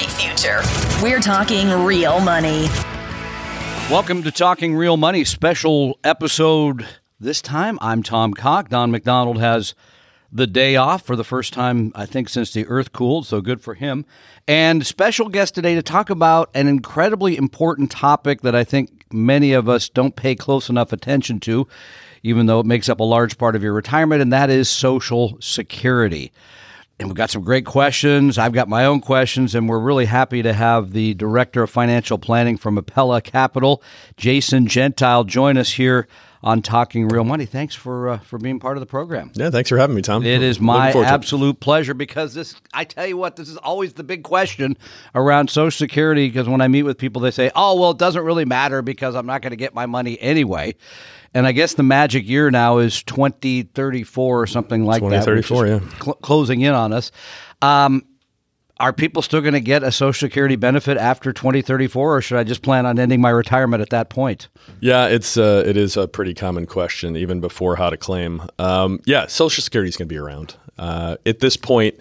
great future. We're talking real money. Welcome to Talking Real Money special episode. This time, I'm Tom Cock. Don McDonald has the day off for the first time, I think, since the earth cooled, so good for him. And special guest today to talk about an incredibly important topic that I think many of us don't pay close enough attention to, even though it makes up a large part of your retirement, and that is Social Security. And we've got some great questions. I've got my own questions, and we're really happy to have the Director of Financial Planning from Apella Capital, Jason Gentile, join us here on Talking Real Money. Thanks for uh, for being part of the program. Yeah, thanks for having me, Tom. It is my absolute pleasure because this. I tell you what, this is always the big question around Social Security. Because when I meet with people, they say, "Oh, well, it doesn't really matter because I'm not going to get my money anyway." And I guess the magic year now is 2034 or something like 2034, that. 2034, yeah. Cl- closing in on us. Um, are people still going to get a Social Security benefit after 2034, or should I just plan on ending my retirement at that point? Yeah, it's uh, it is a pretty common question even before how to claim. Um, yeah, Social Security is going to be around. Uh, at this point,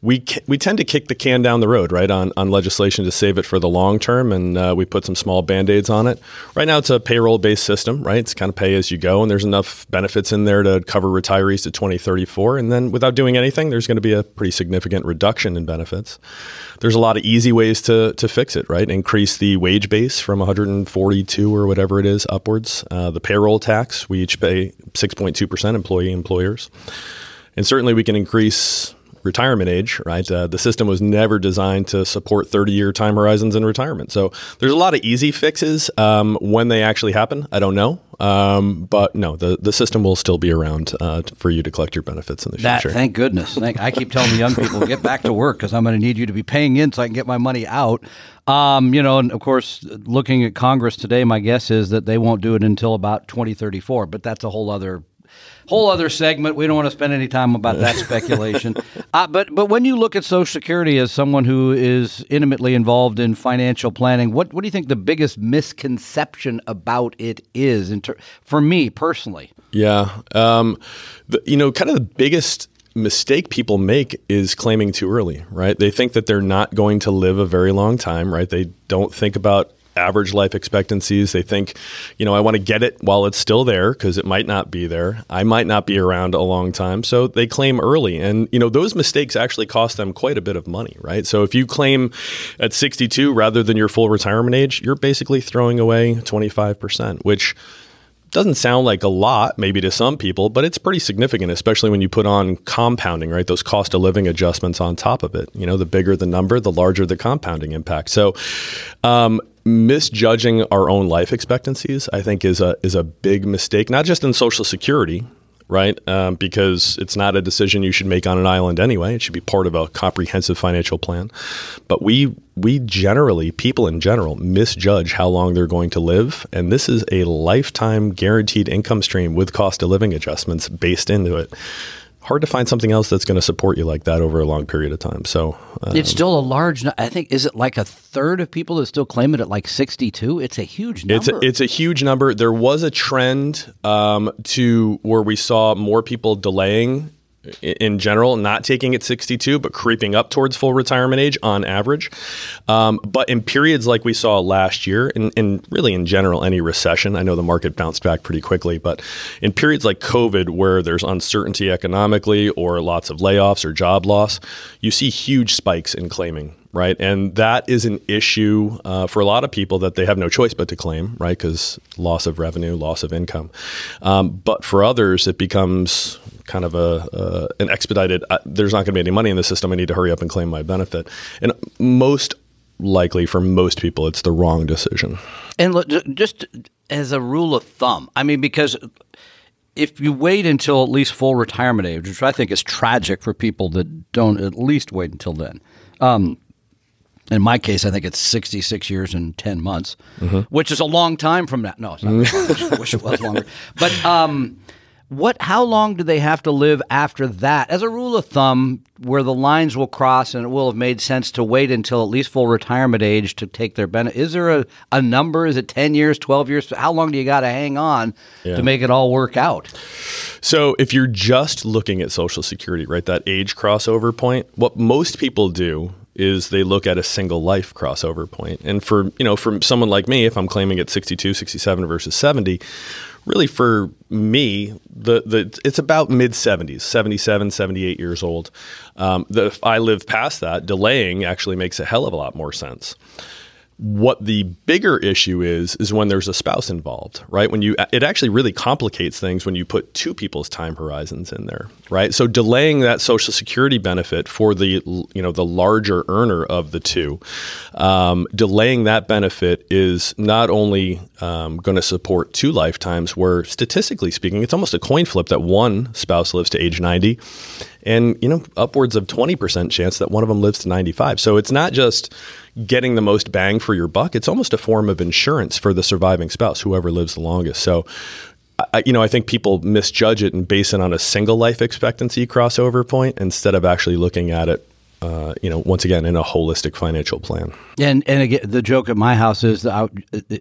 we we tend to kick the can down the road, right, on, on legislation to save it for the long term, and uh, we put some small band aids on it. Right now, it's a payroll based system, right? It's kind of pay as you go, and there's enough benefits in there to cover retirees to 2034. And then without doing anything, there's going to be a pretty significant reduction in benefits. There's a lot of easy ways to, to fix it, right? Increase the wage base from 142 or whatever it is upwards. Uh, the payroll tax, we each pay 6.2% employee employers. And certainly we can increase retirement age, right? Uh, the system was never designed to support 30 year time horizons in retirement. So there's a lot of easy fixes. Um, when they actually happen, I don't know. Um, but no, the, the system will still be around uh, for you to collect your benefits in the that, future. Thank goodness. Thank, I keep telling the young people, get back to work because I'm going to need you to be paying in so I can get my money out. Um, you know, and of course, looking at Congress today, my guess is that they won't do it until about 2034, but that's a whole other whole other segment. We don't want to spend any time about that speculation. Uh, but but when you look at Social Security as someone who is intimately involved in financial planning, what what do you think the biggest misconception about it is? Ter- for me personally, yeah, um, the, you know, kind of the biggest mistake people make is claiming too early, right? They think that they're not going to live a very long time, right? They don't think about average life expectancies. They think, you know, I want to get it while it's still there because it might not be there. I might not be around a long time. So they claim early. And, you know, those mistakes actually cost them quite a bit of money, right? So if you claim at 62 rather than your full retirement age, you're basically throwing away 25%, which doesn't sound like a lot maybe to some people but it's pretty significant especially when you put on compounding right those cost of living adjustments on top of it you know the bigger the number the larger the compounding impact so um, misjudging our own life expectancies, I think, is a is a big mistake. Not just in Social Security, right? Um, because it's not a decision you should make on an island anyway. It should be part of a comprehensive financial plan. But we we generally, people in general, misjudge how long they're going to live, and this is a lifetime guaranteed income stream with cost of living adjustments based into it hard to find something else that's going to support you like that over a long period of time. So um, it's still a large. I think is it like a third of people that still claim it at like sixty two? It's a huge number. It's a, it's a huge number. There was a trend um, to where we saw more people delaying in general, not taking it 62, but creeping up towards full retirement age on average. Um, but in periods like we saw last year, and, and, really in general, any recession, I know the market bounced back pretty quickly, but in periods like COVID, where there's uncertainty economically or lots of layoffs or job loss, you see huge spikes in claiming right? And that is an issue uh, for a lot of people that they have no choice but to claim, right? Because loss of revenue, loss of income. Um, but for others, it becomes kind of a uh, an expedited. Uh, there's not going to be any money in the system. I need to hurry up and claim my benefit. And most likely, for most people, it's the wrong decision. And look, just as a rule of thumb, I mean, because if you wait until at least full retirement age, which I think is tragic for people that don't at least wait until then. Um, in my case, I think it's 66 years and 10 months, mm-hmm. which is a long time from now. No, it's not. I wish it was longer. But um, what? How long do they have to live after that? As a rule of thumb, where the lines will cross and it will have made sense to wait until at least full retirement age to take their benefit. Is there a, a number? Is it 10 years, 12 years? How long do you got to hang on yeah. to make it all work out? So, if you're just looking at Social Security, right, that age crossover point, what most people do is they look at a single life crossover point. And for, you know, for someone like me, if I'm claiming at 62, 67 versus 70, really for me, the, the it's about mid 70s, 77, 78 years old. Um, the, if I live past that, delaying actually makes a hell of a lot more sense. What the bigger issue is is when there's a spouse involved, right? When you it actually really complicates things when you put two people's time horizons in there, right? So delaying that social security benefit for the you know the larger earner of the two, um, delaying that benefit is not only um, going to support two lifetimes, where statistically speaking, it's almost a coin flip that one spouse lives to age ninety, and you know upwards of 20% chance that one of them lives to 95 so it's not just getting the most bang for your buck it's almost a form of insurance for the surviving spouse whoever lives the longest. So I, you know i think people misjudge it and base it on a single life expectancy crossover point instead of actually looking at it uh, you know, once again, in a holistic financial plan. And and again, the joke at my house is that I,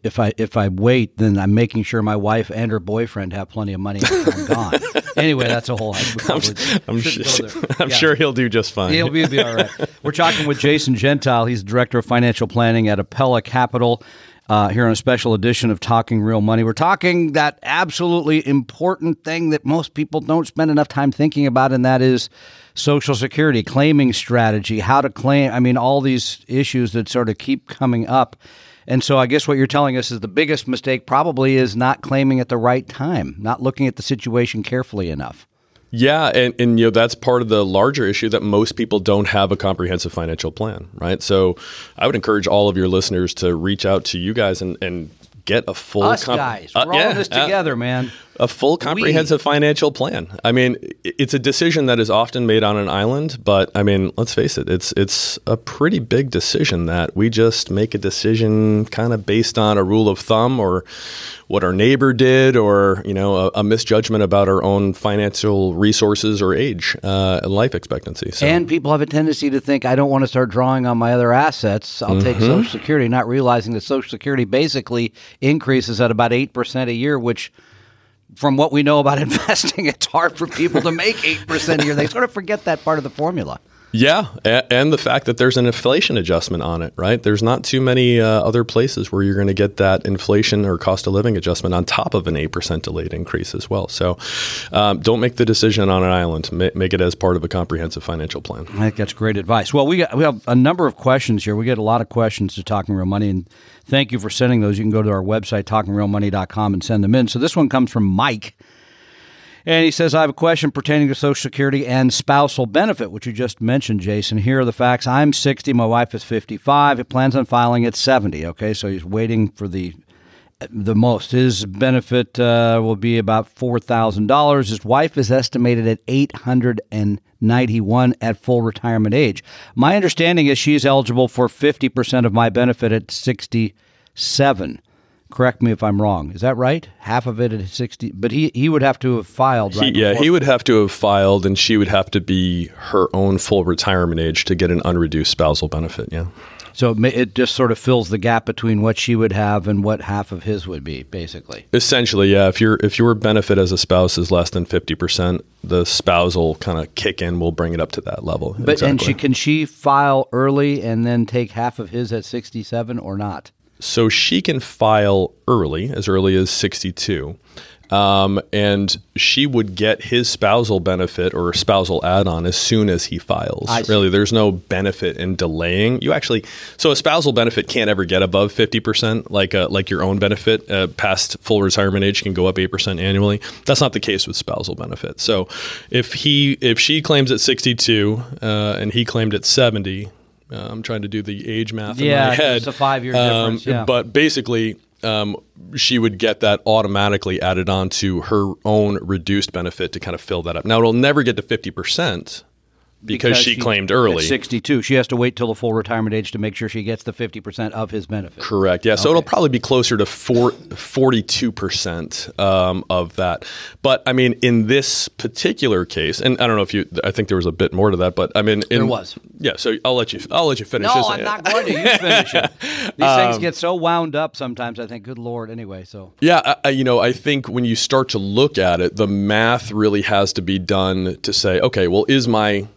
if I if I wait, then I'm making sure my wife and her boyfriend have plenty of money I'm gone. anyway, that's a whole. I'm, I'm, sure, I'm yeah. sure, he'll do just fine. He'll be, be all right. We're talking with Jason Gentile. He's the director of financial planning at Apella Capital. Uh, here on a special edition of Talking Real Money. We're talking that absolutely important thing that most people don't spend enough time thinking about, and that is Social Security, claiming strategy, how to claim. I mean, all these issues that sort of keep coming up. And so I guess what you're telling us is the biggest mistake probably is not claiming at the right time, not looking at the situation carefully enough. Yeah, and, and you know that's part of the larger issue that most people don't have a comprehensive financial plan, right? So I would encourage all of your listeners to reach out to you guys and, and get a full us comp- guys. We're uh, all in this uh, together, uh, man. A full comprehensive we. financial plan. I mean, it's a decision that is often made on an island, but I mean, let's face it, it's it's a pretty big decision that we just make a decision kind of based on a rule of thumb or what our neighbor did or, you know, a, a misjudgment about our own financial resources or age uh, and life expectancy. So. And people have a tendency to think I don't want to start drawing on my other assets. I'll mm-hmm. take Social Security, not realizing that Social Security basically increases at about 8% a year, which from what we know about investing, it's hard for people to make 8% a year. They sort of forget that part of the formula. Yeah, and the fact that there's an inflation adjustment on it, right? There's not too many uh, other places where you're going to get that inflation or cost of living adjustment on top of an 8% delayed increase as well. So um, don't make the decision on an island. Make it as part of a comprehensive financial plan. I think that's great advice. Well, we, got, we have a number of questions here. We get a lot of questions to Talking Real Money, and thank you for sending those. You can go to our website, talkingrealmoney.com, and send them in. So this one comes from Mike. And he says, I have a question pertaining to Social Security and spousal benefit, which you just mentioned, Jason. Here are the facts. I'm 60. My wife is 55. He plans on filing at 70. Okay, so he's waiting for the the most. His benefit uh, will be about four thousand dollars. His wife is estimated at eight hundred and ninety-one at full retirement age. My understanding is she's eligible for fifty percent of my benefit at sixty-seven. Correct me if I'm wrong. Is that right? Half of it at 60, but he, he would have to have filed, right? He, yeah, he would have to have filed, and she would have to be her own full retirement age to get an unreduced spousal benefit. Yeah. So it, just sort of fills the gap between what she would have and what half of his would be, basically. Essentially, yeah. If your if your benefit as a spouse is less than fifty percent, the spousal kind of kick in will bring it up to that level. But exactly. and she can she file early and then take half of his at sixty seven or not? So she can file early, as early as 62. Um, and she would get his spousal benefit or spousal add-on as soon as he files. Really, there's no benefit in delaying. You actually, so a spousal benefit can't ever get above fifty percent, like a, like your own benefit uh, past full retirement age can go up eight percent annually. That's not the case with spousal benefit. So, if he if she claims at sixty two uh, and he claimed at seventy, uh, I'm trying to do the age math yeah, in my head. It's a five year um, difference. Yeah. But basically, um, she would get that automatically added on to her own reduced benefit to kind of fill that up. Now, it'll never get to 50% because, because she, she, claimed early. 62. She has to wait till the full retirement age to make sure she gets the 50% of his benefit. Correct. Yeah. So it'll probably be closer to four, 42% um, of that. But I mean, in this particular case, and I don't know if you, I think there was a bit more to that, but I mean, in, there was. Yeah. So I'll let you, I'll let you finish. No, I'm not going to. You finish it. These um, things get so wound up sometimes. I think, good Lord. Anyway, so. Yeah. I, you know, I think when you start to look at it, the math really has to be done to say, okay, well, is my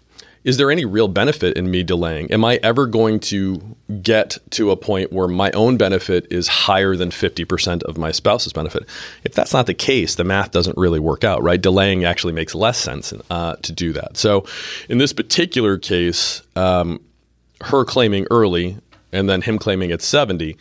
is there any real benefit in me delaying? Am I ever going to get to a point where my own benefit is higher than 50% of my spouse's benefit? If that's not the case, the math doesn't really work out, right? Delaying actually makes less sense uh, to do that. So in this particular case, um, her claiming early and then him claiming at 70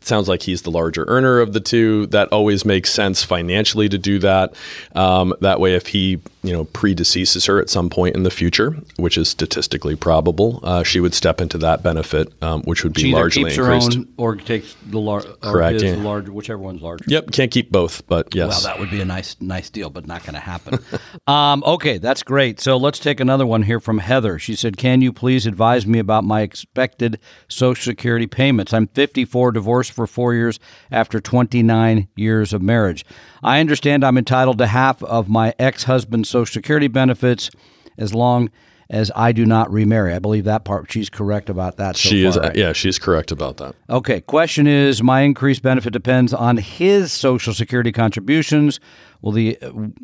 sounds like he's the larger earner of the two. That always makes sense financially to do that. Um, that way, if he you know predeceases her at some point in the future, which is statistically probable, uh, she would step into that benefit, um, which would be she largely keeps increased. her own or takes the large. Correct, His, yeah. the larger, whichever one's larger. Yep, can't keep both, but yes. Well, that would be a nice, nice deal, but not going to happen. um, okay, that's great. So let's take another one here from Heather. She said, "Can you please advise me about my expected Social Security payments? I'm 54, divorced for four years after 29 years of marriage. I understand I'm entitled to half of my ex-husband's Social Security benefits as long." As I do not remarry, I believe that part. She's correct about that. So she far, is, right? yeah, she's correct about that. Okay, question is my increased benefit depends on his social security contributions. Will the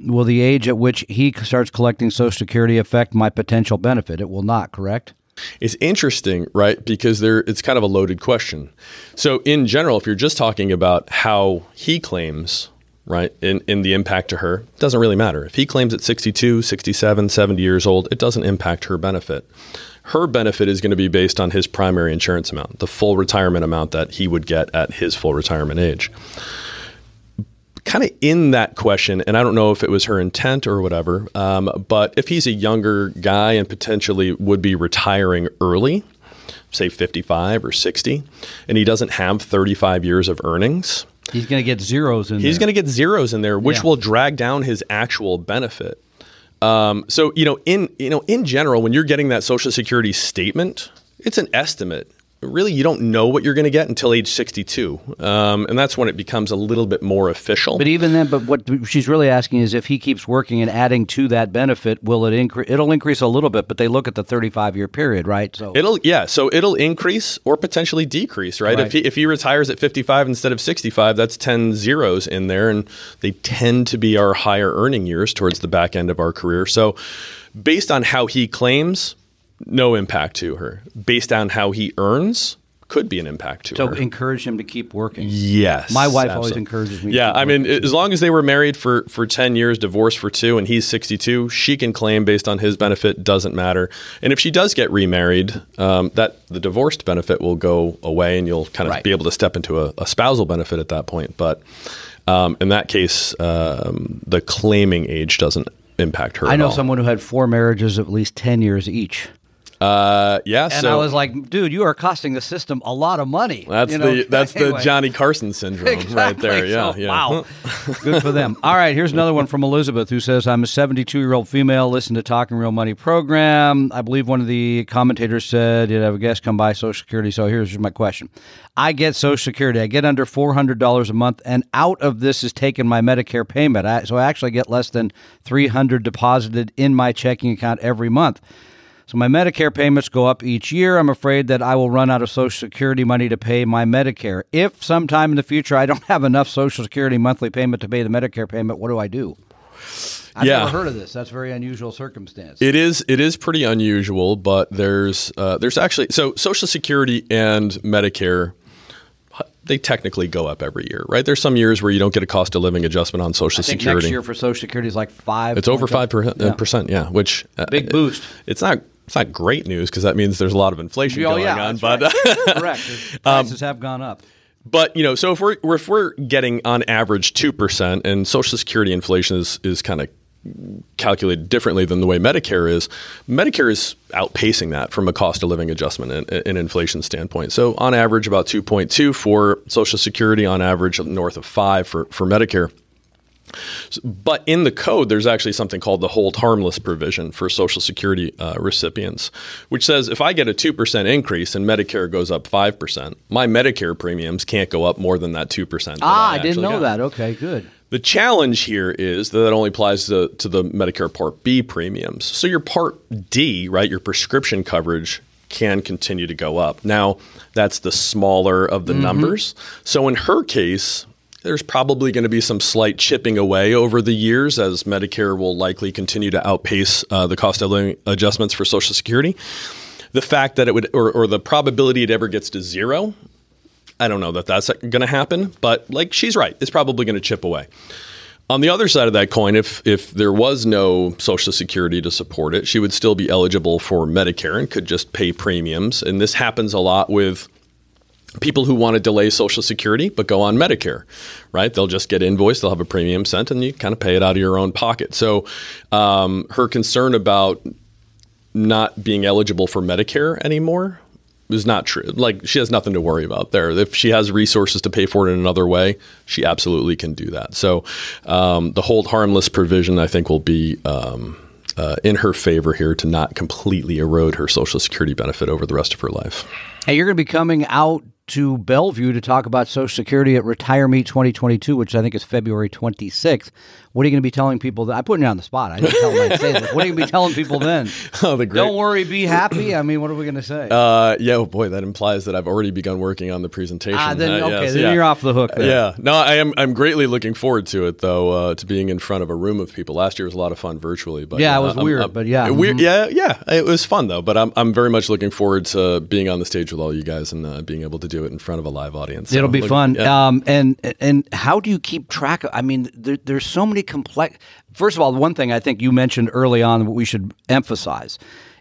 will the age at which he starts collecting social security affect my potential benefit? It will not, correct? It's interesting, right? Because there, it's kind of a loaded question. So, in general, if you're just talking about how he claims, right, in, in the impact to her, doesn't really matter. If he claims at 62, 67, 70 years old, it doesn't impact her benefit. Her benefit is going to be based on his primary insurance amount, the full retirement amount that he would get at his full retirement age kind of in that question, and I don't know if it was her intent or whatever, um, but if he's a younger guy and potentially would be retiring early, say 55 or 60, and he doesn't have 35 years of earnings, He's going to get zeros in there. he's going to get zeros in there, which Yeah. will drag down his actual benefit. Um, so you know, in you know, in general, when you're getting that Social Security statement, it's an estimate. Really, you don't know what you're going to get until age 62, um, and that's when it becomes a little bit more official. But even then, but what she's really asking is if he keeps working and adding to that benefit, will it increase? It'll increase a little bit, but they look at the 35 year period, right? So It'll yeah, so it'll increase or potentially decrease, right? Right. If he if he retires at 55 instead of 65, that's 10 zeros in there and they tend to be our higher earning years towards the back end of our career. So based on how he claims, no impact to her. Based on how he earns, could be an impact to so her. So encourage him to keep working. Yes. My wife always encourages me to Yeah, I mean, as long as they were married for, for 10 years, divorced for two, and he's 62, she can claim based on his benefit, doesn't matter. And if she does get remarried, um, that the divorced benefit will go away and you'll kind of Right. be able to step into a, a spousal benefit at that point. But um, in that case, um, the claiming age doesn't impact her I know someone who had four marriages of at least 10 years each. Uh, yeah, And so I was like, dude, you are costing the system a lot of money. that's You know, the that's the. Johnny Carson syndrome right there. Exactly. Yeah, So, yeah. Wow. Good for them. All right, here's another one from Elizabeth who says, I'm a 72 year old female, listen to Talking Real Money program. I believe one of the commentators said, you'd have a guest come by Social Security. So here's my question I get Social Security. I get under $400 a month, and out of this is taken my Medicare payment. I, so I actually get less than 300 deposited in my checking account every month. So my Medicare payments go up each year. I'm afraid that I will run out of Social Security money to pay my Medicare. If sometime in the future I don't have enough Social Security monthly payment to pay the Medicare payment, what do I do? I've Yeah. never heard of this. That's a very unusual circumstance. It is it is pretty unusual, but there's uh, there's actually so Social Security and Medicare they technically go up every year, right? There's some years where you don't get a cost of living adjustment on Social I think Security. next year for Social Security is like five. it's over five uh, percent, yeah. Which uh, Big boost. It's not it's not great news because that means there's a lot of inflation Oh going yeah, on, but right. correct. Prices um, have gone up. But you know, so if we're if we're getting on average two percent, and Social Security inflation is is kind of calculated differently than the way Medicare is, Medicare is outpacing that from a cost of living adjustment and, and inflation standpoint. So on average, about two point two for Social Security, on average north of five for for Medicare. But in the code, there's actually something called the hold harmless provision for Social Security uh, recipients, which says if I get a 2% increase and Medicare goes up 5%, my Medicare premiums can't go up more than that 2%. that Ah, I didn't know got. that. Okay, good. The challenge here is that that only applies to, to the Medicare Part B premiums. So your Part D, right, your prescription coverage can continue to go up. Now, that's the smaller of the numbers. So in her case, there's probably going to be some slight chipping away over the years as Medicare will likely continue to outpace uh, the cost of living adjustments for Social Security. The fact that it would, or, or the probability it ever gets to zero, I don't know that that's going to happen, but like she's right, it's probably going to chip away. On the other side of that coin, if if there was no Social Security to support it, she would still be eligible for Medicare and could just pay premiums. And this happens a lot with people who want to delay Social Security but go on Medicare, right? They'll just get invoiced, they'll have a premium sent, and you kind of pay it out of your own pocket. So um, her concern about not being eligible for Medicare anymore is not true. Like she has nothing to worry about there. If she has resources to pay for it in another way, she absolutely can do that. So um, the hold harmless provision, I think, will be. Um, uh, in her favor here to not completely erode her Social Security benefit over the rest of her life. Hey, you're going to be coming out to Bellevue to talk about Social Security at Retire Meet 2022, which I think is February 26th. What are you going to be telling people? That, I'm putting you on the spot. I didn't tell them I'd say this. What are you going to be telling people then? Oh, the great. Don't worry, be happy. I mean, what are we going to say? Uh, yeah, oh boy, that implies that I've already begun working on the presentation. ah, then Uh, okay, yes, then yeah. you're off the hook. There. Yeah, no, I am. I'm greatly looking forward to it, though. Uh, to being in front of a room of people. Last year was a lot of fun virtually, but Yeah, it was I'm- weird, I'm- but yeah. weird. Mhm. Yeah, yeah, it was fun though. But I'm I'm very much looking forward to being on the stage with all you guys and uh, being able to do it in front of a live audience. So It'll be look- fun. yeah. Um, and and how do you keep track of? I mean, there, there's so many complex. First of all, one thing I think you mentioned early on what we should emphasize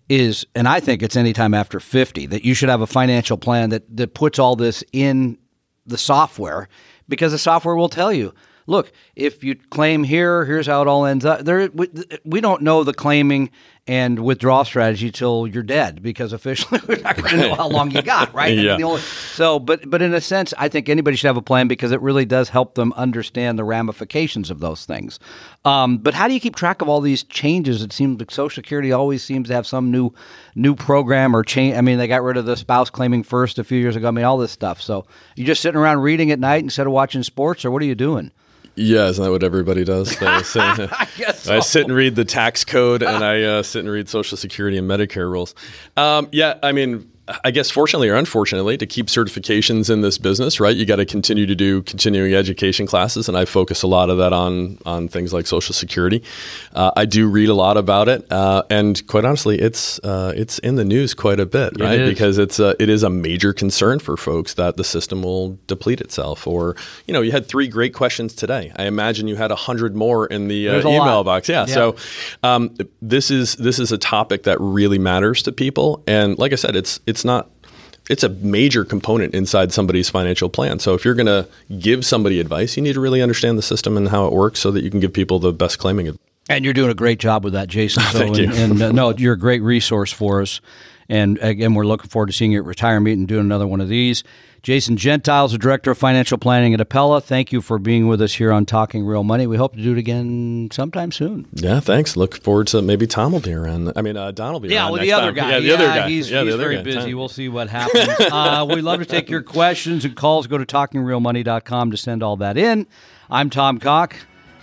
is, and I think it's anytime after 50 that you should have a financial plan that that puts all this in the software because the software will tell you. Look, if you claim here, here's how it all ends up. There, we, we don't know the claiming and withdrawal strategy till you're dead because officially we're not going to know how long you got, right? I mean, Yeah. the only- so, but but in a sense, I think anybody should have a plan because it really does help them understand the ramifications of those things. Um, but how do you keep track of all these changes? It seems like Social Security always seems to have some new new program or change. I mean, they got rid of the spouse claiming first a few years ago. I mean, all this stuff. So you're just sitting around reading at night instead of watching sports, or what are you doing? Yeah, isn't that what everybody does? Sit, I guess I sit and read the tax code, and I uh, sit and read Social Security and Medicare rules. Um, yeah, I mean, I guess fortunately or unfortunately, to keep certifications in this business, right? You got to continue to do continuing education classes, and I focus a lot of that on on things like Social Security. Uh, I do read a lot about it, uh, and quite honestly, it's uh, it's in the news quite a bit, right? is. Because it's a, it is a major concern for folks that the system will deplete itself. Or you know, you had three great questions today. I imagine you had a hundred more in the uh, email lot. box. Yeah. Yeah. So um, this is this is a topic that really matters to people, and like I said, it's it's not. It's a major component inside somebody's financial plan. So if you're going to give somebody advice, you need to really understand the system and how it works, so that you can give people the best claiming. advice. And you're doing a great job with that, Jason. So, Thank and, you. And uh, no, you're a great resource for us. And again, we're looking forward to seeing you at Retire Meet and doing another one of these. Jason Gentile's, the Director of Financial Planning at Apella. Thank you for being with us here on Talking Real Money. We hope to do it again sometime soon. Yeah, thanks. Look forward to maybe Tom will be around. I mean, uh, Don will be Yeah, around. well, the other time. guy. Yeah, the other guy. He's, yeah, the he's very guy. busy. Tom. We'll see what happens. uh, we'd love to take your questions and calls. Go to talkingrealmoney.com to send all that in. I'm Tom Cock.